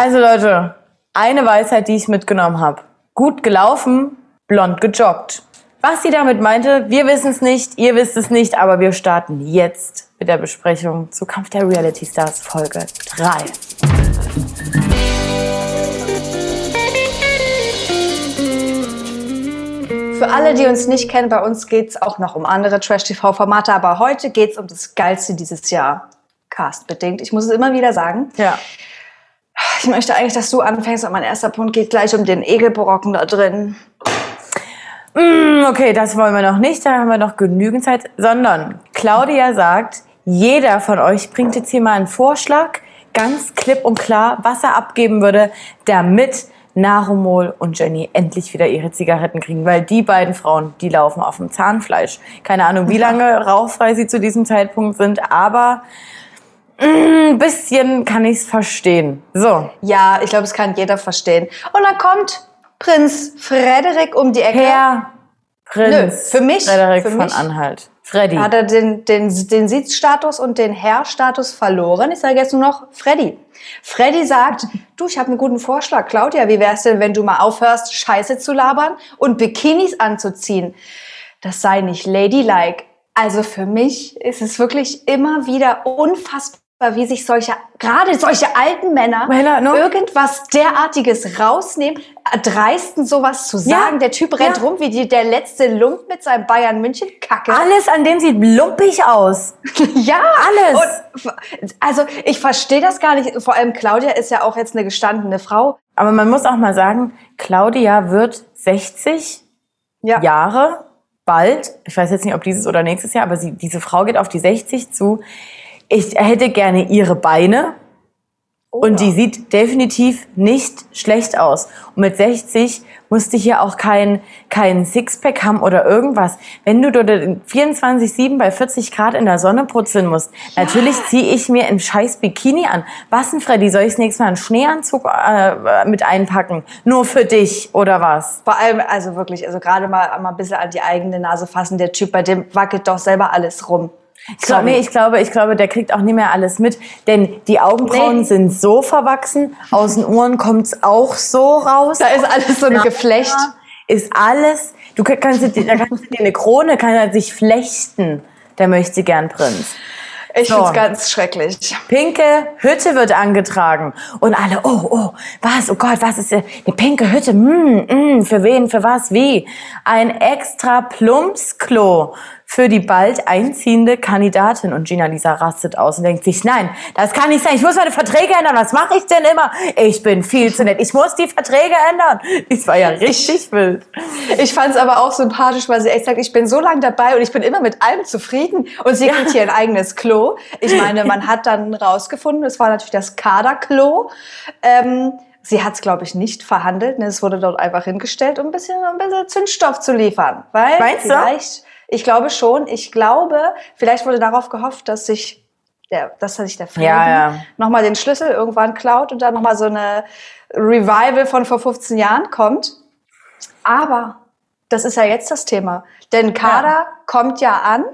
Also Leute, eine Weisheit, die ich mitgenommen habe. Gut gelaufen, blond gejoggt. Was sie damit meinte, wir wissen es nicht, ihr wisst es nicht, aber wir starten jetzt mit der Besprechung zu Kampf der Reality Stars Folge 3. Für alle, die uns nicht kennen, bei uns geht es auch noch um andere Trash-TV-Formate, aber heute geht es um das Geilste dieses Jahr. Cast-bedingt. Ich muss es immer wieder sagen. Ja. Ich möchte eigentlich, dass du anfängst und mein erster Punkt geht gleich um den Egelbrocken da drin. Mm, okay, das wollen wir noch nicht, da haben wir noch genügend Zeit, sondern Claudia sagt, jeder von euch bringt jetzt hier mal einen Vorschlag, ganz klipp und klar, was er abgeben würde, damit Narumol und Jenny endlich wieder ihre Zigaretten kriegen, weil die beiden Frauen, die laufen auf dem Zahnfleisch. Keine Ahnung, wie lange rauchfrei sie zu diesem Zeitpunkt sind, aber ein mm, bisschen kann ich es verstehen. So. Ja, ich glaube, es kann jeder verstehen. Und dann kommt Prinz Frederik um die Ecke. Herr Prinz Nö, für mich, Frederik für von mich Anhalt. Freddy. Hat er den, den, den Sitzstatus und den Herrstatus verloren? Ich sage jetzt nur noch Freddy. Freddy sagt, du, ich habe einen guten Vorschlag. Claudia, wie wär's denn, wenn du mal aufhörst, Scheiße zu labern und Bikinis anzuziehen? Das sei nicht ladylike. Also für mich ist es wirklich immer wieder unfassbar wie sich solche, gerade solche alten Männer, Männer, ne? irgendwas derartiges rausnehmen, dreisten sowas zu sagen. Ja, Der Typ rennt ja. rum wie die, der letzte Lump mit seinem Bayern München Kacke. Alles an dem sieht lumpig aus. Ja, Alles. Und, also ich verstehe das gar nicht. Vor allem Claudia ist ja auch jetzt eine gestandene Frau. Aber man muss auch mal sagen, Claudia wird 60 Ja. Jahre bald. Ich weiß jetzt nicht, ob dieses oder nächstes Jahr, aber sie, diese Frau geht auf die 60 zu. Ich hätte gerne ihre Beine. Und die sieht definitiv nicht schlecht aus. Und mit 60 musste hier auch kein, kein Sixpack haben oder irgendwas. Wenn du dort 24-7 bei 40 Grad in der Sonne putzeln musst, natürlich ziehe ich mir ein scheiß Bikini an. Was denn, Freddy? Soll ich das nächste Mal einen Schneeanzug äh, mit einpacken? Nur für dich oder was? Vor allem, also wirklich, also gerade mal, mal ein bisschen an die eigene Nase fassen. Der Typ, bei dem wackelt doch selber alles rum. Ich glaube, nee, ich glaube, ich glaube, der kriegt auch nicht mehr alles mit, denn die Augenbrauen Nee. sind so verwachsen, aus den Ohren kommt's auch so raus. Da ist alles so ein Geflecht. Ist alles. Du kann- kannst, dir- da kannst du dir eine Krone, kann er sich flechten. Der möchte gern Prinz. Ich So. find's ganz schrecklich. Pinke Hütte wird angetragen und alle, oh, oh, was, oh Gott, was ist eine pinke Hütte? Hm, hm, für wen, für was, wie? Ein extra Plumpsklo für die bald einziehende Kandidatin. Und Gina Lisa rastet aus und denkt sich, nein, das kann nicht sein, ich muss meine Verträge ändern, was mache ich denn immer? Ich bin viel zu nett, ich muss die Verträge ändern. Das war ja richtig wild. Ich fand's aber auch sympathisch, weil sie echt sagt, ich bin so lange dabei und ich bin immer mit allem zufrieden. Und sie kriegt hier ein eigenes Klo. Ich meine, man hat dann rausgefunden, es war natürlich das Kaderklo. Ähm, sie hat's, glaube ich, nicht verhandelt. Ne? Es wurde dort einfach hingestellt, um ein bisschen, ein bisschen Zündstoff zu liefern. Weil Meinst du? vielleicht, ich glaube schon, ich glaube, vielleicht wurde darauf gehofft, dass sich der, dass sich der Freddy Ja, ja. nochmal den Schlüssel irgendwann klaut und dann nochmal so eine Revival von vor 15 Jahren kommt. Aber das ist ja jetzt das Thema. Denn Kader kommt ja an.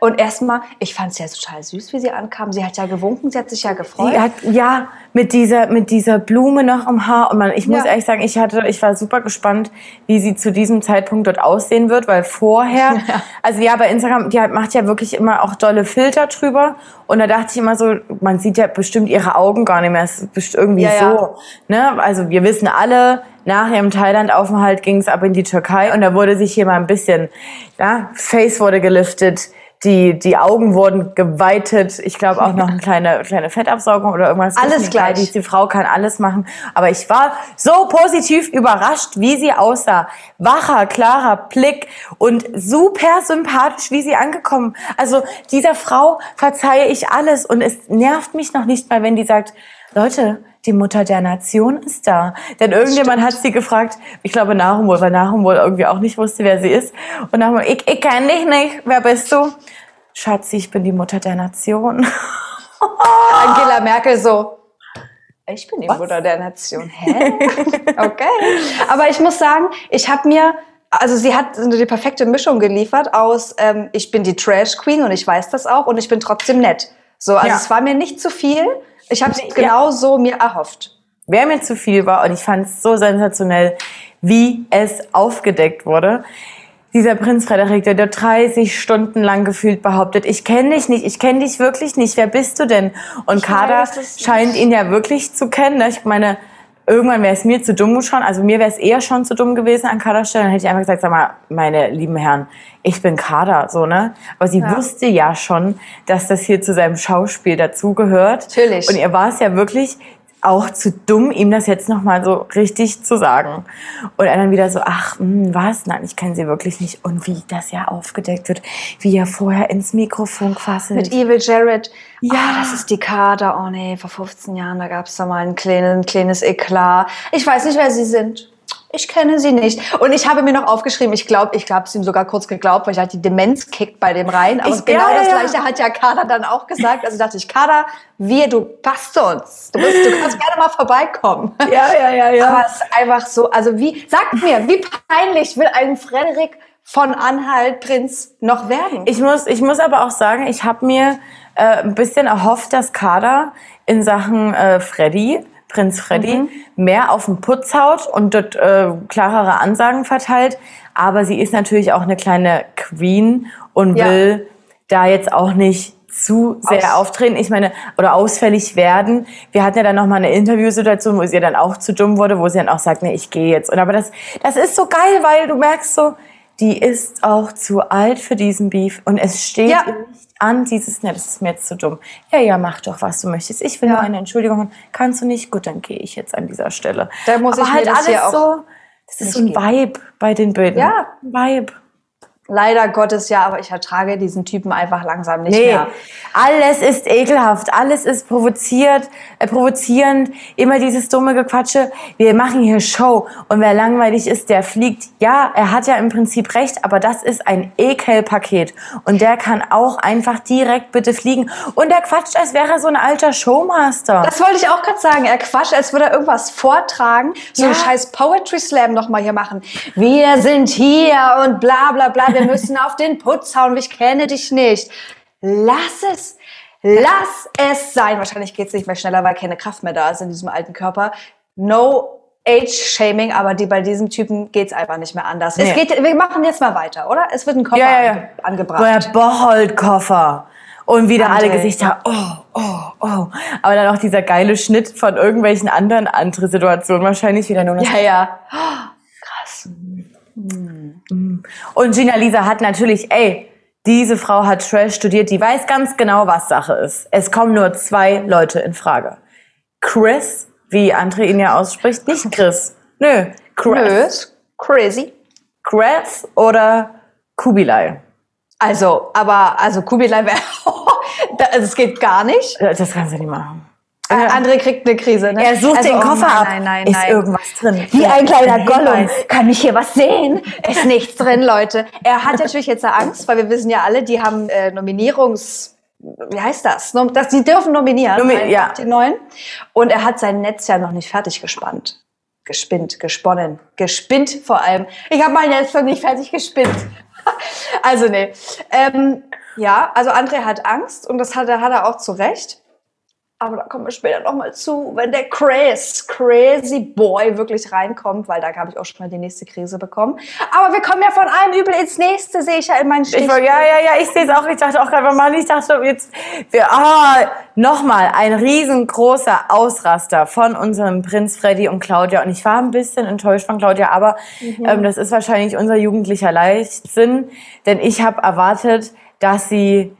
Und erstmal, ich fand es ja total süß, wie sie ankam. Sie hat ja gewunken, sie hat sich ja gefreut. Die hat, ja, mit dieser, mit dieser Blume noch im Haar. Und man, ich muss Ja. ehrlich sagen, ich hatte, ich war super gespannt, wie sie zu diesem Zeitpunkt dort aussehen wird, weil vorher, also ja, bei Instagram, die hat, macht ja wirklich immer auch dolle Filter drüber. Und da dachte ich immer so, man sieht ja bestimmt ihre Augen gar nicht mehr. Es ist irgendwie Ja, ja. so, ne? Also wir wissen alle, nach ihrem Thailand-Aufenthalt ging es ab in die Türkei und da wurde sich hier mal ein bisschen, ja, Face wurde geliftet. Die, die Augen wurden geweitet. Ich glaube auch noch eine kleine, kleine Fettabsaugung oder irgendwas. Alles gleich. Die, die Frau kann alles machen. Aber ich war so positiv überrascht, wie sie aussah. Wacher, klarer Blick und super sympathisch, wie sie angekommen. Also dieser Frau verzeihe ich alles und es nervt mich noch nicht mal, wenn die sagt, Leute, die Mutter der Nation ist da. Denn irgendjemand hat sie gefragt, ich glaube Nahumol, weil Nahumol irgendwie auch nicht wusste, wer sie ist. Und Nahumol, ich, ich kenne dich nicht, wer bist du? Schatzi, ich bin die Mutter der Nation. Angela Merkel so, ich bin die Mutter der Nation. Hä? Okay. Aber ich muss sagen, ich habe mir, also sie hat die perfekte Mischung geliefert aus, ähm, ich bin die Trash Queen und ich weiß das auch und ich bin trotzdem nett. So, also Ja. es war mir nicht zu viel. Ich habe es Ja. genau so mir erhofft. wer mir zu viel war und ich fand es so sensationell, wie es aufgedeckt wurde. Dieser Prinz Frederik, der dort 30 Stunden lang gefühlt behauptet, ich kenne dich nicht, ich kenne dich wirklich nicht, wer bist du denn? Und Ich Kader scheint ihn ja wirklich zu kennen. ne? Ich meine, irgendwann wäre es mir zu dumm schon, also mir wäre es eher schon zu dumm gewesen an Kaders Stelle, dann hätte ich einfach gesagt, sag mal, meine lieben Herren, ich bin Kader, so, ne? Aber sie Ja. wusste ja schon, dass das hier zu seinem Schauspiel dazugehört. Natürlich. Und ihr war es ja wirklich auch zu dumm, ihm das jetzt nochmal so richtig zu sagen. Und er dann wieder so, ach, hm, was? Nein, ich kenne sie wirklich nicht. Und wie das ja aufgedeckt wird, wie er vorher ins Mikrofon quasselt. Mit Evil Jared. Ja. Ah, das ist die Kader. Oh nee, vor 15 Jahren, da gab es da mal ein kleines, ein kleines Eklat. Ich weiß nicht, wer sie sind. Ich kenne sie nicht. Und ich habe mir noch aufgeschrieben, ich glaube, ich glaube es ihm sogar kurz geglaubt, weil ich halt die Demenz kickt bei dem rein. Aber Ich- genau ja, ja, das ja. gleiche hat ja Kader dann auch gesagt. Also dachte ich, Kader, wir, du passt zu uns. Du, bist, du kannst gerne mal vorbeikommen. ja, ja, ja, ja. Aber es ist einfach so, also wie, sagt mir, wie peinlich will ein Frederik von Anhalt Prinz noch werden? Ich muss, ich muss aber auch sagen, ich habe mir äh, ein bisschen erhofft, dass Kader in Sachen äh, Freddy, Prinz Freddy, Mhm. mehr auf den Putz haut und dort äh, klarere Ansagen verteilt. Aber sie ist natürlich auch eine kleine Queen und Ja. will da jetzt auch nicht zu sehr Aus- auftreten. Ich meine, oder ausfällig werden. Wir hatten ja dann noch mal eine Interviewsituation, wo sie dann auch zu dumm wurde, wo sie dann auch sagt, nee, ich gehe jetzt. Und aber das, das ist so geil, weil du merkst so, die ist auch zu alt für diesen Beef und es steht Ja. nicht an, dieses, ne, das ist mir jetzt zu dumm. Ja, ja, mach doch, was du möchtest. Ich will Ja. nur eine Entschuldigung. Kannst du nicht? Gut, dann gehe ich jetzt an dieser Stelle. Da muss aber ich mir halt das alles so, das ist so ein geben. Vibe bei den Bildern. Ja. Ein Vibe. Leider Gottes ja, aber ich ertrage diesen Typen einfach langsam nicht Nee, mehr. alles ist ekelhaft, alles ist provoziert, äh, provozierend, immer dieses dumme Gequatsche. Wir machen hier Show und wer langweilig ist, der fliegt. Ja, er hat ja im Prinzip recht, aber das ist ein Ekelpaket und der kann auch einfach direkt bitte fliegen und der quatscht, als wäre er so ein alter Showmaster. Das wollte ich auch gerade sagen. Er quatscht, als würde er irgendwas vortragen. So Ja. einen scheiß Poetry Slam noch mal hier machen. Wir sind hier und bla bla bla. Wir müssen auf den Putz hauen. Ich kenne dich nicht. Lass es. Lass es sein. Wahrscheinlich geht's nicht mehr schneller, weil keine Kraft mehr da ist in diesem alten Körper. No Age-Shaming, aber die, bei diesem Typen geht's einfach nicht mehr anders. Nee. Es geht, wir machen jetzt mal weiter, oder? Es wird ein Koffer ja, ja, ja. angebracht. Der Bocholt-Koffer. Und wieder alle André. Gesichter, oh, oh, oh. Aber dann auch dieser geile Schnitt von irgendwelchen anderen andere Situationen. Wahrscheinlich wieder nur noch Ja, ja. Und Gina Lisa hat natürlich, ey, diese Frau hat Trash studiert, die weiß ganz genau, was Sache ist. Es kommen nur zwei Leute in Frage. Chris, wie André ihn ja ausspricht, nicht Chris. Nö, Chris. Nö, crazy. Chris oder Kubilai. Also, aber, also Kubilai wäre, es geht gar nicht. Das kannst du nicht machen. Äh, André kriegt eine Krise, ne? Er sucht also, den oh Koffer nein, ab. Nein, nein, ist nein. irgendwas drin? Wie ein kleiner Ein Gollum. Kann ich hier was sehen? Ist nichts drin, Leute. Er hat natürlich jetzt Angst, weil wir wissen ja alle, die haben äh, Nominierungs... Wie heißt das? Nom- das? Die dürfen nominieren, Nomi- ja. die neuen. Und er hat sein Netz ja noch nicht fertig gespannt. Gespinnt, gesponnen. Gespinnt vor allem. Ich habe mein Netz noch nicht fertig gespinnt. also nee. Ähm, ja, also André hat Angst und das hat er, hat er auch zu Recht. Aber da kommen wir später noch mal zu, wenn der Chris, Crazy Boy wirklich reinkommt, weil da habe ich auch schon mal die nächste Krise bekommen. Aber wir kommen ja von einem Übel ins nächste, sehe ich ja in meinen Ich war, ja, ja, ja, ich sehe es auch. Ich dachte auch gerade, Mann, ich dachte jetzt, wir, ah, nochmal ein riesengroßer Ausraster von unserem Prinz Freddy und Claudia. Und ich war ein bisschen enttäuscht von Claudia, aber ähm, das ist wahrscheinlich unser jugendlicher Leichtsinn, denn ich habe erwartet, dass sie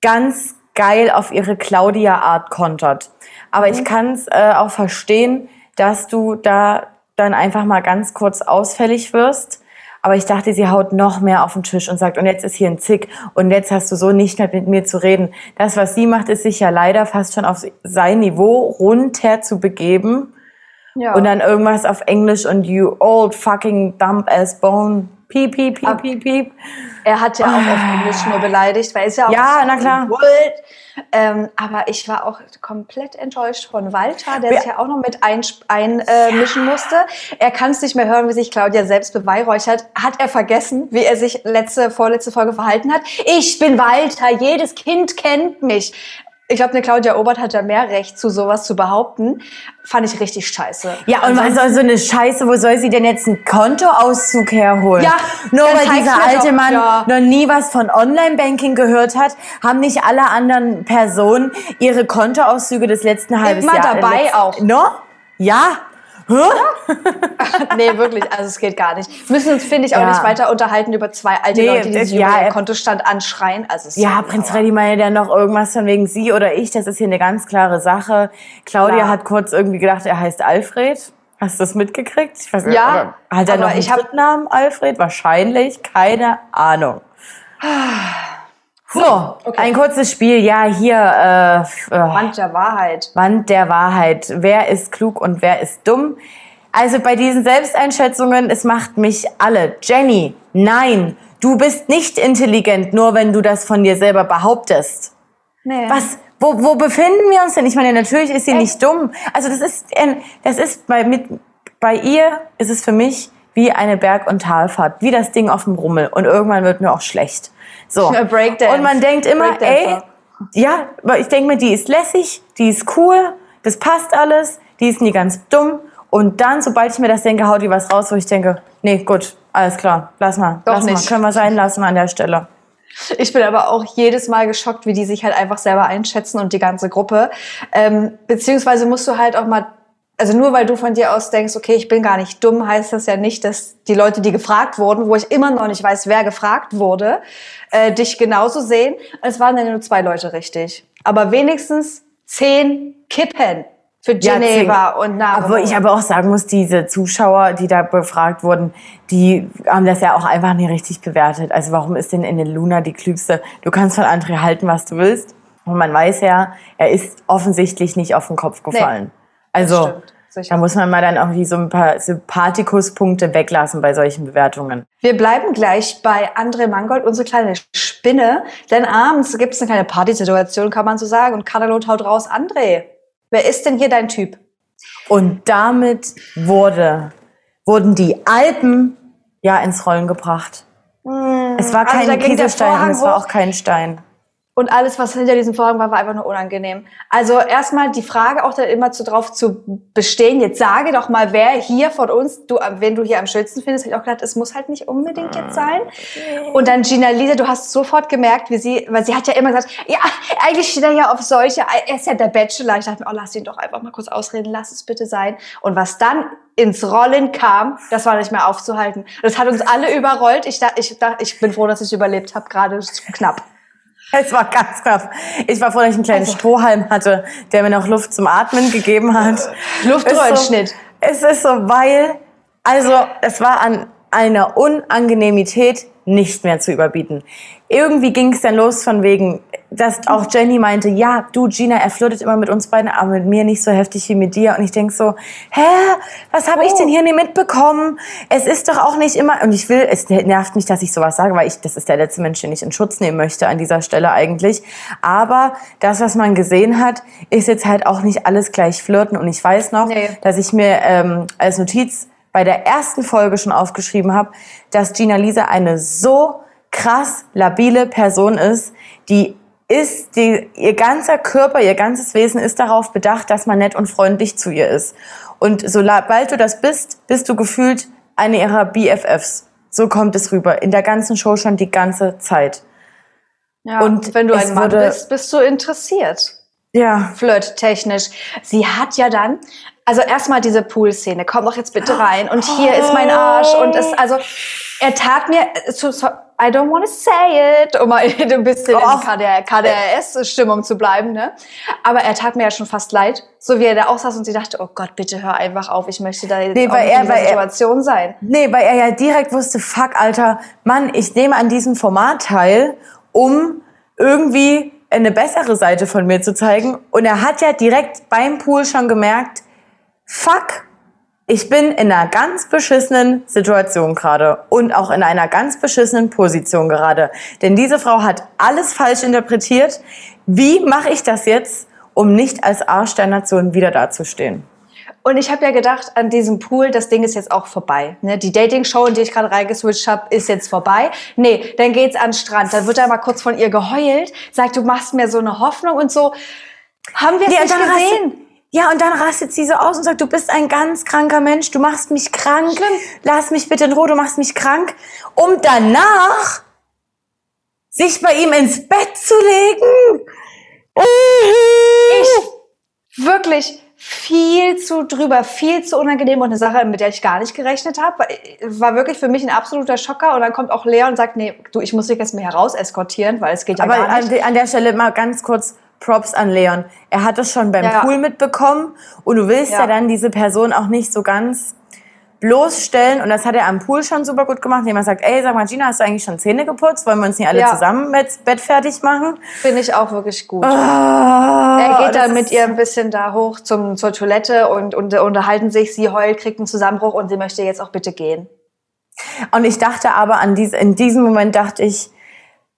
ganz geil auf ihre Claudia-Art kontert. Aber ich kann es äh, auch verstehen, dass du da dann einfach mal ganz kurz ausfällig wirst. Aber ich dachte, sie haut noch mehr auf den Tisch und sagt, und jetzt ist hier ein Zick und jetzt hast du so nicht mehr mit mir zu reden. Das, was sie macht, ist sich ja leider fast schon auf sein Niveau runter zu begeben ja. und dann irgendwas auf Englisch und you old fucking dump ass bone. Piep, piep, piep, piep, piep. Er hat ja auch auf Englisch nur beleidigt, weil er ist ja auch Ja, so na klar. Ähm, aber ich war auch komplett enttäuscht von Walter, der Ja. sich ja auch noch mit einmischen ein, äh, musste. Er kann es nicht mehr hören, wie sich Claudia selbst beweihräuchert. Hat er vergessen, wie er sich letzte, vorletzte Folge verhalten hat? Ich bin Walter, jedes Kind kennt mich. Ich glaube, eine Claudia Obert hat ja mehr Recht, zu sowas zu behaupten. Fand ich richtig scheiße. Ja, und was soll so eine Scheiße, wo soll sie denn jetzt einen Kontoauszug herholen? Ja, Nur weil dieser alte doch, Mann ja. noch nie was von Online-Banking gehört hat, haben nicht alle anderen Personen ihre Kontoauszüge des letzten halben Immer Jahres. dabei auch. No? Ja? Nee, wirklich, also es geht gar nicht. Müssen uns, finde ich, auch Ja. nicht weiter unterhalten über zwei alte Nee, Leute, die sich ja, über er- ihren Kontostand anschreien. Also Ja, Prinz. Freddy meinte dann noch irgendwas von wegen sie oder ich. Das ist hier eine ganz klare Sache. Claudia Klar. hat kurz irgendwie gedacht, er heißt Alfred. Hast du das mitgekriegt? Ich weiß nicht, Ja, hat er noch einen Drittnamen Alfred? Wahrscheinlich. Keine Ahnung. So, ein kurzes Spiel. Ja, hier, äh, äh, Wand der Wahrheit. Wand der Wahrheit. Wer ist klug und wer ist dumm? Also bei diesen Selbsteinschätzungen, es macht mich alle. Jenny, nein, du bist nicht intelligent, nur wenn du das von dir selber behauptest. Nee. Was? Wo, wo befinden wir uns denn? Ich meine, natürlich ist sie nicht dumm. Also das ist, das ist bei, mit, bei ihr ist es für mich wie eine Berg- und Talfahrt, wie das Ding auf dem Rummel. Und irgendwann wird mir auch schlecht. So. Und man denkt immer, ey, ja, ich denke mir, die ist lässig, die ist cool, das passt alles, die ist nie ganz dumm. Und dann, sobald ich mir das denke, haut die was raus, wo ich denke, nee, gut, alles klar, lass mal, Doch lass mal, nicht. können wir sein lassen an der Stelle. Ich bin aber auch jedes Mal geschockt, wie die sich halt einfach selber einschätzen und die ganze Gruppe. Ähm, beziehungsweise musst du halt auch mal, also nur weil du von dir aus denkst, okay, ich bin gar nicht dumm, heißt das ja nicht, dass die Leute, die gefragt wurden, wo ich immer noch nicht weiß, wer gefragt wurde, äh, dich genauso sehen. Es waren dann nur zwei Leute richtig. Aber wenigstens zehn Kippen für Ja, Geneva zehn. und Navarro. Wo ich aber auch sagen muss, diese Zuschauer, die da befragt wurden, die haben das ja auch einfach nie richtig bewertet. Also warum ist denn in den Luna die Klügste? Du kannst von André halten, was du willst. Und man weiß ja, er ist offensichtlich nicht auf den Kopf gefallen. Also da muss man mal dann irgendwie so ein paar Sympathikuspunkte weglassen bei solchen Bewertungen. Wir bleiben gleich bei André Mangold, unsere kleine Spinne. Denn abends gibt es eine kleine Partysituation, kann man so sagen. Und Katalot haut raus, André, wer ist denn hier dein Typ? Und damit wurde, wurden die Alpen ja ins Rollen gebracht. Es war Also kein der Kieselstein und es war auch kein Stein. Und alles, was hinter diesem Vorhang war, war einfach nur unangenehm. Also erstmal die Frage auch dann immer zu drauf zu bestehen. Jetzt sage doch mal, wer hier von uns, du, wen du hier am schönsten findest. Hab ich auch gedacht, es muss halt nicht unbedingt jetzt sein. Und dann Gina Lisa, du hast sofort gemerkt, wie sie, weil sie hat ja immer gesagt, ja, eigentlich steht er ja auf solche, er ist ja der Bachelor. Ich dachte mir, oh, lass ihn doch einfach mal kurz ausreden, lass es bitte sein. Und was dann ins Rollen kam, das war nicht mehr aufzuhalten. Das hat uns alle überrollt. Ich dachte, ich, dachte, ich bin froh, dass ich überlebt habe, gerade knapp. Es war ganz knapp. Ich war froh, dass ich einen kleinen Also. Strohhalm hatte, der mir noch Luft zum Atmen gegeben hat. Luftröhrenschnitt. Es ist so, es ist so weil, also es war an einer Unangenehmität nicht mehr zu überbieten. Irgendwie ging es dann los von wegen, dass auch Jenny meinte, ja, du Gina, er flirtet immer mit uns beiden, aber mit mir nicht so heftig wie mit dir. Und ich denk so, hä, was habe ich Oh. denn hier nie mitbekommen? Es ist doch auch nicht immer, und ich will, es nervt mich, dass ich sowas sage, weil ich, das ist der letzte Mensch, den ich in Schutz nehmen möchte an dieser Stelle eigentlich. Aber das, was man gesehen hat, ist jetzt halt auch nicht alles gleich flirten. Und ich weiß noch, Nee. dass ich mir ähm, als Notiz bei der ersten Folge schon aufgeschrieben habe, dass Gina Lisa eine so krass labile Person ist, die ist, die, ihr ganzer Körper, ihr ganzes Wesen ist darauf bedacht, dass man nett und freundlich zu ihr ist. Und sobald du das bist, bist du gefühlt eine ihrer BFFs. So kommt es rüber. In der ganzen Show schon die ganze Zeit. Ja, Und wenn du ein Mann bist, bist du interessiert. Ja. Flirttechnisch. Sie hat ja dann, also erstmal diese Pool-Szene, komm doch jetzt bitte rein und hier ist mein Arsch und es, also, er tat mir, so, so, I don't want to say it, um mal ein bisschen Och. in KDR, KDRS-Stimmung zu bleiben, ne? Aber er tat mir ja schon fast leid, so wie er da auch saß und sie dachte, oh Gott, bitte hör einfach auf, ich möchte da jetzt Nee, auch nicht er- in dieser weil er- Situation sein. Nee, weil er ja direkt wusste, fuck, Alter, Mann, ich nehme an diesem Format teil, um irgendwie eine bessere Seite von mir zu zeigen. Und er hat ja direkt beim Pool schon gemerkt, fuck, ich bin in einer ganz beschissenen Situation gerade und auch in einer ganz beschissenen Position gerade. Denn diese Frau hat alles falsch interpretiert. Wie mache ich das jetzt, um nicht als Arsch der Nation wieder dazustehen? Und ich habe ja gedacht, an diesem Pool, das Ding ist jetzt auch vorbei. Ne? Die Dating-Show, in die ich gerade reingeswitcht habe, ist jetzt vorbei. Nee, dann geht's an den Strand. Dann wird er mal kurz von ihr geheult, sagt, du machst mir so eine Hoffnung und so. Haben wir es Ja, nicht gesehen? Ja, und dann rastet sie so aus und sagt, du bist ein ganz kranker Mensch, du machst mich krank, lass mich bitte in Ruhe, du machst mich krank, um danach sich bei ihm ins Bett zu legen. Ich wirklich viel zu drüber, viel zu unangenehm und eine Sache, mit der ich gar nicht gerechnet habe. War wirklich für mich ein absoluter Schocker. Und dann kommt auch Lea und sagt, nee, du, ich muss dich jetzt mal heraus eskortieren, weil es geht ja Aber gar nicht. de- an der Stelle mal ganz kurz Props an Leon. Er hat es schon beim Ja. Pool mitbekommen und du willst ja. Ja. dann diese Person auch nicht so ganz bloßstellen und das hat er am Pool schon super gut gemacht, indem er sagt, ey, sag mal, Gina, hast du eigentlich schon Zähne geputzt? Wollen wir uns nicht alle Ja. zusammen mit Bett fertig machen? Finde ich auch wirklich gut. Ah, Er geht das dann mit ihr ein bisschen da hoch zum, zur Toilette und, und unterhalten sich. Sie heult, kriegt einen Zusammenbruch und sie möchte jetzt auch bitte gehen. Und ich dachte aber an diese, in diesem Moment dachte ich,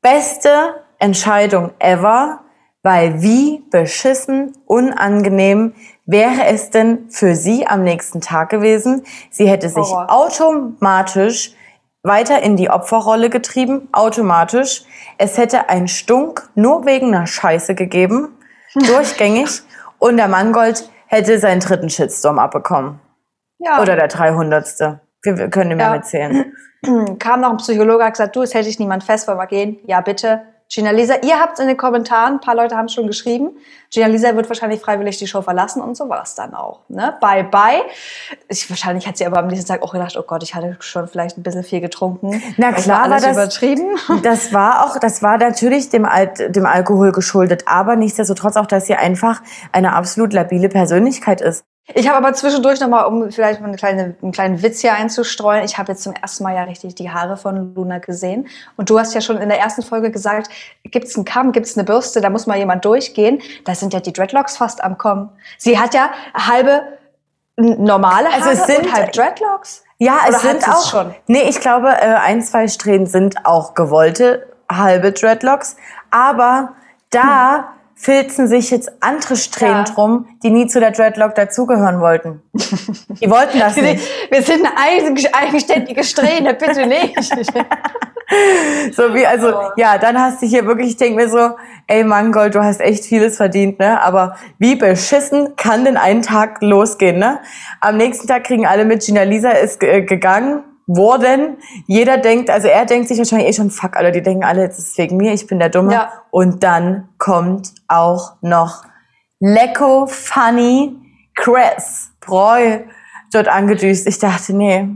beste Entscheidung ever, weil wie beschissen, unangenehm wäre es denn für sie am nächsten Tag gewesen? Sie hätte sich Horror. automatisch weiter in die Opferrolle getrieben, automatisch. Es hätte ein Stunk nur wegen einer Scheiße gegeben, durchgängig. Und der Mangold hätte seinen dritten Shitstorm abbekommen. Ja. Oder der 300. Wir, wir können nicht mehr Ja. mitzählen. kam noch ein Psychologe, hat gesagt, du, es hält dich niemand fest, wollen wir gehen? Ja, bitte. Gina Lisa, ihr habt in den Kommentaren, ein paar Leute haben schon geschrieben, Gina Lisa wird wahrscheinlich freiwillig die Show verlassen und so war es dann auch. Ne? Bye, bye. Ich, wahrscheinlich hat sie aber am nächsten Tag auch gedacht, oh Gott, ich hatte schon vielleicht ein bisschen viel getrunken. Na klar war das- übertrieben. Das war auch, das war natürlich dem, Al dem Alkohol geschuldet, aber nichtsdestotrotz auch, dass sie einfach eine absolut labile Persönlichkeit ist. Ich habe aber zwischendurch nochmal, um vielleicht mal eine kleine, einen kleinen Witz hier einzustreuen, ich habe jetzt zum ersten Mal ja richtig die Haare von Luna gesehen. Und du hast ja schon in der ersten Folge gesagt, gibt's einen Kamm, gibt's eine Bürste, da muss mal jemand durchgehen. Da sind ja die Dreadlocks fast am Kommen. Sie hat ja halbe normale Haare Also es sind- und halb Dreadlocks. Ja, Oder es hat sind auch. schon? Nee, ich glaube, äh, ein, zwei Strähnen sind auch gewollte halbe Dreadlocks, aber da filzen sich jetzt andere Strähnen Ja. drum, die nie zu der Dreadlock dazugehören wollten. Die wollten das nicht. Wir sind eine eigen- eigenständige Strähne, bitte nicht. So wie, also, ja, dann hast du hier wirklich, ich denke mir so, ey Mangold, du hast echt vieles verdient, ne? Aber wie beschissen kann denn ein Tag losgehen, ne? Am nächsten Tag kriegen alle mit, Gina Lisa ist äh, gegangen worden. Jeder denkt, also er denkt sich wahrscheinlich eh schon, fuck, alle, die denken alle, jetzt ist es wegen mir, ich bin der Dumme. Ja. Und dann kommt auch noch Lecko Funny Chris Breu dort angedüst. Ich dachte, nee,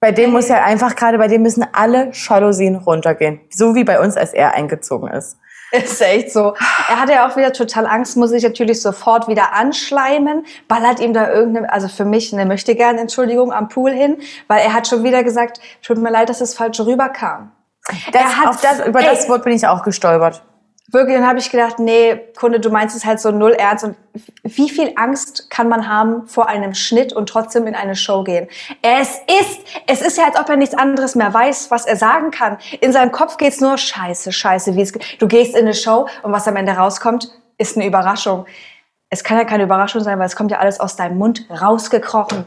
bei dem muss ja einfach gerade, bei dem müssen alle Jalousien runtergehen. So wie bei uns, als er eingezogen ist. Ist echt so. Er hatte ja auch wieder total Angst, muss sich natürlich sofort wieder anschleimen, ballert ihm da irgendeine, also für mich eine möchte gern Entschuldigung am Pool hin, weil er hat schon wieder gesagt, tut mir leid, dass es falsch rüberkam. Das, Er hat- auf das, über ey. das Wort bin ich auch gestolpert. Wirklich, dann habe ich gedacht, nee, Kunde, du meinst es halt so null ernst. Und wie viel Angst kann man haben vor einem Schnitt und trotzdem in eine Show gehen? Es ist, es ist ja, als ob er nichts anderes mehr weiß, was er sagen kann. In seinem Kopf geht's nur Scheiße, Scheiße, wie es, ge- du gehst in eine Show und was am Ende rauskommt, ist eine Überraschung. Es kann ja keine Überraschung sein, weil es kommt ja alles aus deinem Mund rausgekrochen.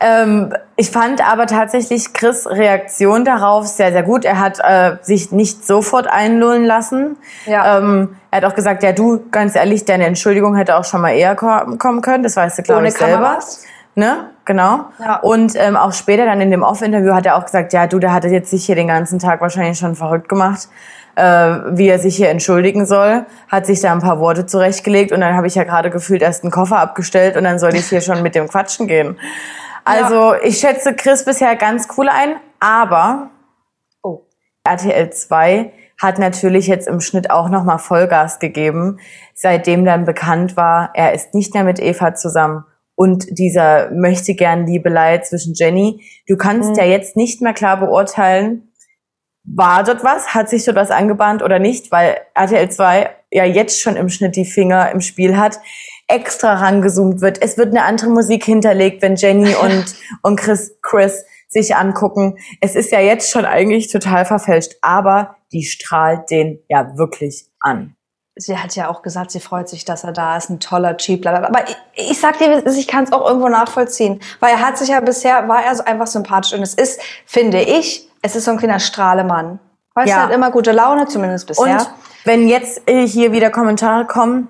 Ähm, ich fand aber tatsächlich Chris Reaktion darauf sehr, sehr gut. Er hat äh, sich nicht sofort einlullen lassen. Ja. Ähm, er hat auch gesagt, ja du, ganz ehrlich, deine Entschuldigung hätte auch schon mal eher ko- kommen können. Das weißt du, glaube ich, selber. Kameras. Ne? Genau. Ja. Und ähm, auch später dann in dem Off-Interview hat er auch gesagt, ja du, der hatte jetzt sich hier den ganzen Tag wahrscheinlich schon verrückt gemacht, äh, wie er sich hier entschuldigen soll, hat sich da ein paar Worte zurechtgelegt und dann habe ich ja gerade gefühlt erst einen Koffer abgestellt und dann soll ich hier schon mit dem Quatschen gehen. Also ich schätze Chris bisher ganz cool ein, aber Oh. RTL 2 hat natürlich jetzt im Schnitt auch nochmal Vollgas gegeben, seitdem dann bekannt war, er ist nicht mehr mit Eva zusammen. Und dieser möchte gern Liebelei zwischen Jenny. Du kannst Mhm. ja jetzt nicht mehr klar beurteilen, war dort was, hat sich dort was angebahnt oder nicht, weil RTL 2 ja jetzt schon im Schnitt die Finger im Spiel hat, extra rangezoomt wird. Es wird eine andere Musik hinterlegt, wenn Jenny und, und Chris, Chris sich angucken. Es ist ja jetzt schon eigentlich total verfälscht, aber die strahlt den ja wirklich an. sie hat ja auch gesagt, sie freut sich, dass er da ist, ein toller Typ. blablabla. Aber ich, ich sag dir, ich kann es auch irgendwo nachvollziehen, weil er hat sich ja bisher, war er so einfach sympathisch und es ist, finde ich, es ist so ein kleiner Strahlemann. Weißt Ja. du, hat immer gute Laune, zumindest bisher. Und wenn jetzt hier wieder Kommentare kommen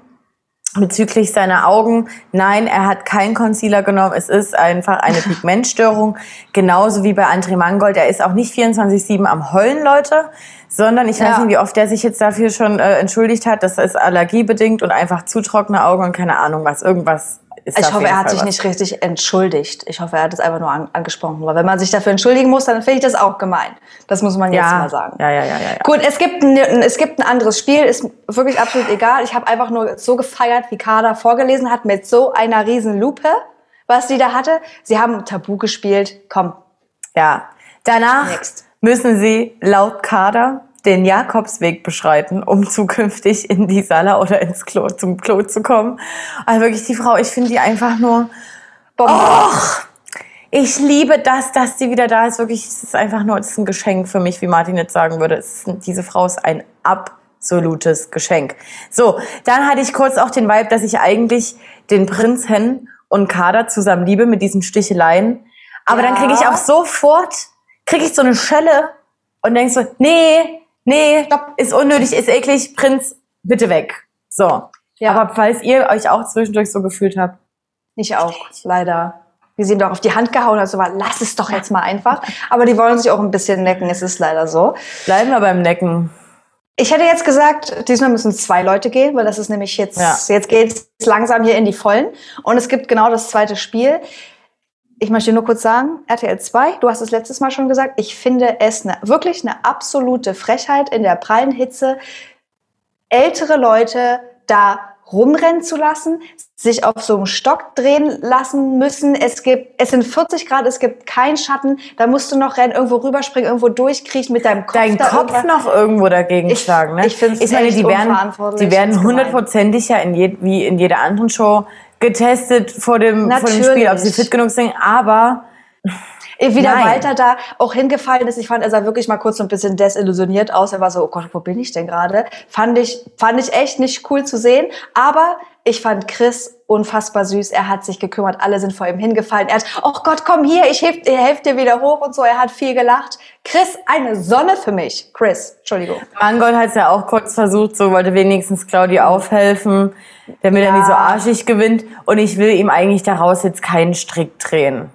bezüglich seiner Augen, nein, er hat keinen Concealer genommen. Es ist einfach eine Pigmentstörung, genauso wie bei André Mangold. Er ist auch nicht 24/7 am Heulen, Leute, sondern ich weiß Ja. nicht, wie oft er sich jetzt dafür schon äh, entschuldigt hat. Das ist allergiebedingt und einfach zu trockene Augen und keine Ahnung was. Irgendwas ist ich hoffe, er hat Fall sich was. nicht richtig entschuldigt. Ich hoffe, er hat es einfach nur an, angesprochen. Weil wenn man sich dafür entschuldigen muss, dann finde ich das auch gemein. Das muss man jetzt ja. mal sagen. Ja, ja, ja, ja. ja. Gut, es gibt, ein, es gibt ein anderes Spiel, ist wirklich absolut egal. Ich habe einfach nur so gefeiert, wie Kader vorgelesen hat, mit so einer riesen Lupe, was sie da hatte. Sie haben Tabu gespielt. Komm, Ja. Danach Next. müssen sie laut Kader den Jakobsweg beschreiten, um zukünftig in die Sala oder ins Klo, zum Klo zu kommen. Also wirklich die Frau, ich finde die einfach nur, Bombe. ich liebe das, dass sie wieder da ist. Wirklich, es ist einfach nur, es ist ein Geschenk für mich, wie Martin jetzt sagen würde. Ist, diese Frau ist ein absolutes Geschenk. So, dann hatte ich kurz auch den Vibe, dass ich eigentlich den Prinz Hen und Kader zusammen liebe mit diesen Sticheleien. Aber dann kriege ich Ja. auch sofort, kriege ich so eine Schelle und denk so, nee, nee, Stopp. ist unnötig, ist eklig, Prinz, bitte weg. So. Ja. Aber falls ihr euch auch zwischendurch so gefühlt habt, Ich auch, leider. Sie ihm doch auf die Hand gehauen hat, so war, lass es doch jetzt mal einfach. Aber die wollen sich auch ein bisschen necken, es ist leider so. bleiben wir beim Necken. Ich hätte jetzt gesagt, diesmal müssen zwei Leute gehen, weil das ist nämlich jetzt, Ja. jetzt geht's langsam hier in die Vollen. Und es gibt genau das zweite Spiel. Ich möchte nur kurz sagen, RTL 2, du hast es letztes Mal schon gesagt, ich finde es eine, wirklich eine absolute Frechheit in der prallen Hitze, ältere Leute da rumrennen zu lassen, sich auf so einem Stock drehen lassen müssen. Es gibt, es sind 40 Grad, es gibt keinen Schatten, da musst du noch rennen, irgendwo rüberspringen, irgendwo durchkriechen mit deinem Kopf. Dein da Kopf irgendwas- noch irgendwo dagegen Ich- schlagen, ne? ich ich meine, echt die werden, die werden hundertprozentig ja in je, wie in jeder anderen Show getestet vor dem, vor dem Spiel, ob sie fit genug sind. Aber Wie der Nein. Walter da auch hingefallen ist, ich fand, er sah wirklich mal kurz so ein bisschen desillusioniert aus. Er war so, oh Gott, wo bin ich denn gerade? Fand ich, fand ich echt nicht cool zu sehen. Aber ich fand Chris unfassbar süß. Er hat sich gekümmert. Alle sind vor ihm hingefallen. Er hat, oh Gott, komm hier, ich helf, ich helf dir wieder hoch und so. Er hat viel gelacht. Chris, eine Sonne für mich. Chris, Entschuldigung. Mangold hat es ja auch kurz versucht, so wollte wenigstens Claudia aufhelfen, damit er Ja. nicht so arschig gewinnt. Und ich will ihm eigentlich daraus jetzt keinen Strick drehen.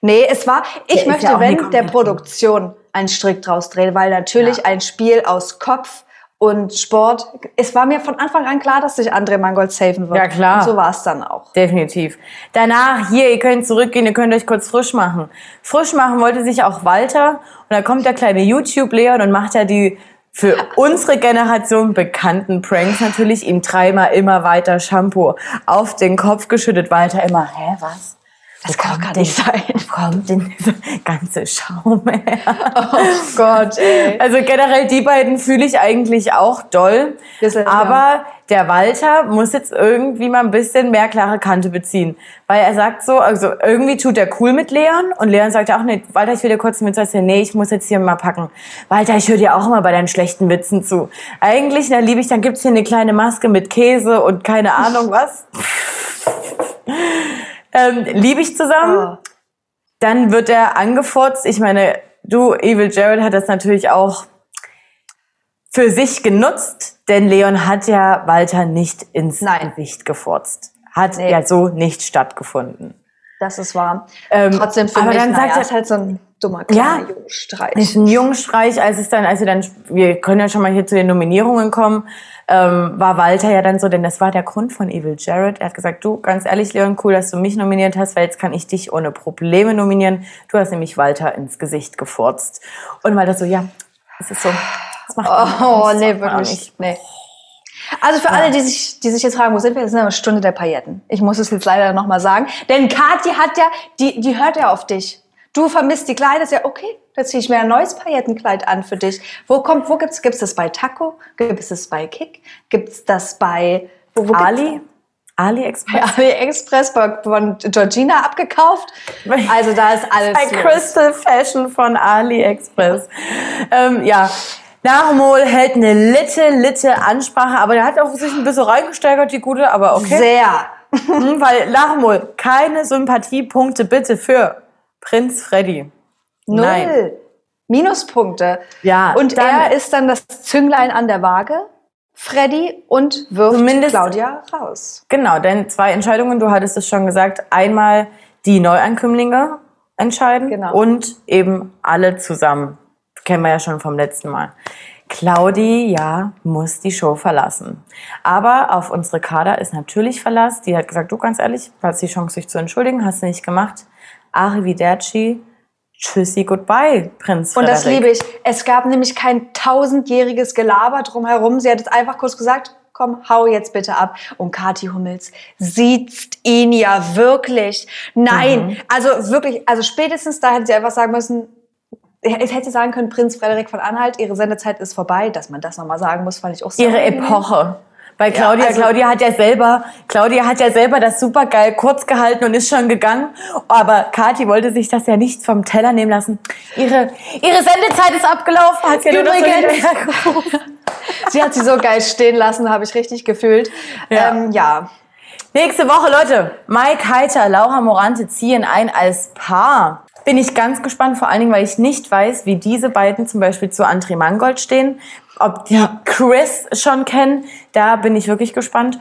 Nee, es war, ich ist möchte, ja wenn der Produktion einen Strick draus drehen, weil natürlich Ja. ein Spiel aus Kopf und Sport, es war mir von Anfang an klar, dass sich André Mangold safen wird. Ja, klar. Und so war es dann auch. Definitiv. Danach, hier, ihr könnt zurückgehen, ihr könnt euch kurz frisch machen. Frisch machen wollte sich auch Walter. Und da kommt der kleine YouTube-Leon und macht ja die für unsere Generation bekannten Pranks natürlich. Ihm dreimal immer weiter Shampoo auf den Kopf geschüttet. Walter immer, hä, was? Das Wo kann gar nicht sein. Wo kommt denn dieser ganze Schaum her? Oh Gott, ey. Also generell die beiden fühle ich eigentlich auch doll. Bisschen, aber der Walter muss jetzt irgendwie mal ein bisschen mehr klare Kante beziehen. Weil er sagt so, also irgendwie tut er cool mit Leon und Leon sagt ja auch nicht, Walter, ich will dir kurz mit erzählen, nee, ich muss jetzt hier mal packen. Walter, ich höre dir auch immer bei deinen schlechten Witzen zu. Eigentlich, na liebe ich, dann gibt's hier eine kleine Maske mit Käse und keine Ahnung was. Ähm, liebe ich zusammen. Oh. Dann wird er angefurzt. Ich meine, du, Evil Jared hat das natürlich auch für sich genutzt, denn Leon hat ja Walter nicht ins Nein. Gesicht gefurzt. Hat Nee. ja so nicht stattgefunden. Das ist wahr. Ähm, Trotzdem für aber mich, dann naja, sagt er- ist halt so ein dummer Ja. kleiner Jungstreich. ist ein Jungstreich, als es dann, als wir dann, wir können ja schon mal hier zu den Nominierungen kommen, ähm, war Walter ja dann so, denn das war der Grund von Evil Jared. Er hat gesagt, du, ganz ehrlich, Leon, cool, dass du mich nominiert hast, weil jetzt kann ich dich ohne Probleme nominieren. Du hast nämlich Walter ins Gesicht gefurzt. Und Walter so, ja, es ist so. Das macht Oh, das nee, wirklich. nicht. Nee. Also für alle, die sich, die sich jetzt fragen, wo sind wir? Das ist eine Stunde der Pailletten. Ich muss es jetzt leider nochmal sagen. Denn Kathi hat ja, die, die hört ja auf dich. Du vermisst die Kleider, ist ja okay. Da ziehe ich mir ein neues Paillettenkleid an für dich. Wo kommt, wo gibt's, gibt's das bei Taco? Gibt's das bei Kick? Gibt's das bei, wo, wo Ali? AliExpress? AliExpress von Georgina abgekauft. Also da ist alles Bei. Crystal Fashion von AliExpress. ähm, ja, Nahumol hält eine litte, litte Ansprache, aber der hat auch sich ein bisschen reingesteigert, die gute, aber okay. Sehr. Hm, weil Nahumol, keine Sympathiepunkte bitte für Prinz Freddy. Null. Nein. Minuspunkte. Ja, Und er ist dann das Zünglein an der Waage, Freddy, und wirft Zumindest- Claudia raus. Genau, denn zwei Entscheidungen, du hattest es schon gesagt, einmal die Neuankömmlinge entscheiden Genau. und eben alle zusammen. Kennen wir ja schon vom letzten Mal. Claudia muss die Show verlassen. Aber auf unsere Kader ist natürlich Verlass. Die hat gesagt, du ganz ehrlich, du hast die Chance, sich zu entschuldigen, hast du nicht gemacht. Arrivederci, tschüssi, goodbye, Prinz Und das Frederik. liebe ich. Es gab nämlich kein tausendjähriges Gelaber drumherum. Sie hat es einfach kurz gesagt, komm, hau jetzt bitte ab. Und Kathi Hummels sieht ihn ja wirklich. Nein, Mhm. also wirklich, also spätestens da hätte sie einfach sagen müssen, es hätte sie sagen können, Prinz Frederik von Anhalt, ihre Sendezeit ist vorbei. Dass man das nochmal sagen muss, fand ich auch sehr ihre. Epoche. Bei Claudia, also- Claudia hat ja selber, Claudia hat ja selber das super geil kurz gehalten und ist schon gegangen. Aber Kathi wollte sich das ja nicht vom Teller nehmen lassen. Ihre, ihre Sendezeit ist abgelaufen, hat sie ja Übrigens. Sie hat sie so geil stehen lassen, habe ich richtig gefühlt. Ja. Ja. Ähm, ja. Nächste Woche, Leute, Mike Heiter, Laura Morante ziehen ein als Paar. Bin ich ganz gespannt, vor allen Dingen, weil ich nicht weiß, wie diese beiden zum Beispiel zu André Mangold stehen. Ob die Chris schon kennen, da bin ich wirklich gespannt.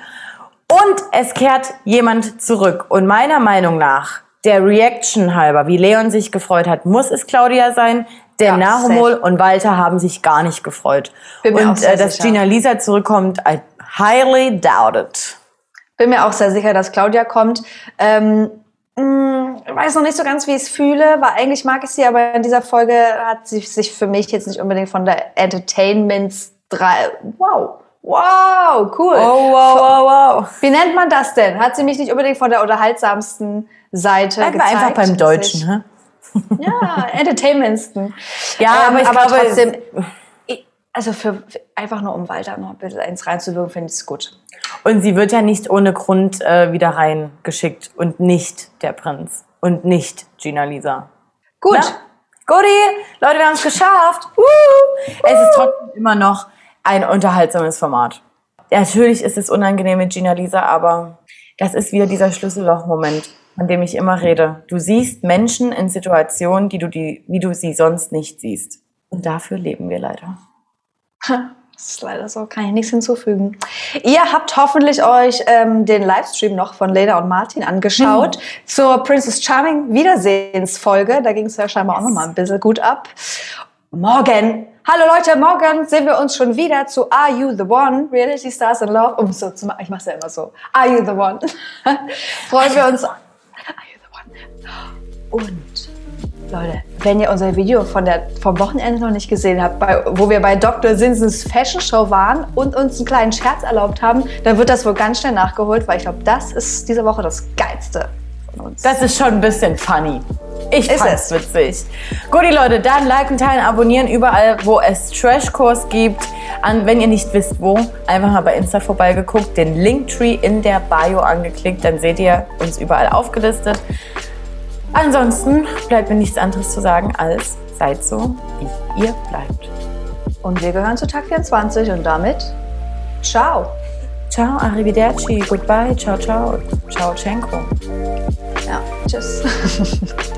Und es kehrt jemand zurück. Und meiner Meinung nach, der Reaction halber, wie Leon sich gefreut hat, muss es Claudia sein. Denn Ja, Nahumol und Walter haben sich gar nicht gefreut. Bin mir auch und äh, dass sicher. Gina Lisa zurückkommt, I highly doubt it. Bin mir auch sehr sicher, dass Claudia kommt. Ähm, mh, ich weiß noch nicht so ganz, wie ich es fühle, weil eigentlich mag ich sie, aber in dieser Folge hat sie sich für mich jetzt nicht unbedingt von der Entertainments drei. Wow, wow, cool. Oh, wow, wow, wow. Wie nennt man das denn? Hat sie mich nicht unbedingt von der unterhaltsamsten Seite Bleiben gezeigt? einfach beim Deutschen. Ich- Ne? Ja, entertainmentsten. Ja, aber ich glaube, trotzdem, ich, also für, für einfach nur um Walter noch ein bisschen eins reinzuwirken, finde ich es gut. Und sie wird ja nicht ohne Grund äh, wieder reingeschickt und nicht der Prinz und nicht Gina Lisa. Gut. Na? Guti, Leute, wir haben es geschafft. Es ist trotzdem immer noch ein unterhaltsames Format. Natürlich ist es unangenehm mit Gina Lisa, aber das ist wieder dieser Schlüsselloch-Moment, von dem ich immer rede. Du siehst Menschen in Situationen, die du die, wie du sie sonst nicht siehst. Und dafür leben wir leider. Das ist leider so, kann ich nichts hinzufügen. Ihr habt hoffentlich euch ähm, den Livestream noch von Lena und Martin angeschaut zur Princess Charming Wiedersehensfolge. Da ging es ja scheinbar auch noch mal ein bisschen gut ab. Morgen, hallo Leute, morgen sehen wir uns schon wieder zu Are You the One? Reality Stars in Love. Um so zu machen, ich mache es ja immer so. Are You the One? Freuen wir uns. Are You the One? Und Leute, wenn ihr unser Video von der, vom Wochenende noch nicht gesehen habt, bei, wo wir bei Dr. Sinsens Fashion Show waren und uns einen kleinen Scherz erlaubt haben, dann wird das wohl ganz schnell nachgeholt, weil ich glaube, das ist diese Woche das Geilste von uns. Das ist schon ein bisschen funny. Ich Ist fand's es. witzig. Gut, die Leute, dann liken, teilen, abonnieren überall, wo es Trashkurs gibt. An, wenn ihr nicht wisst, wo, einfach mal bei Insta vorbeigeguckt, den Linktree in der Bio angeklickt, dann seht ihr uns überall aufgelistet. Ansonsten bleibt mir nichts anderes zu sagen als seid so, wie ihr bleibt. Und wir gehören zu Tag 24 und damit ciao. Ciao, arrivederci, goodbye, ciao, ciao, ciao, Cenko. Ja, tschüss.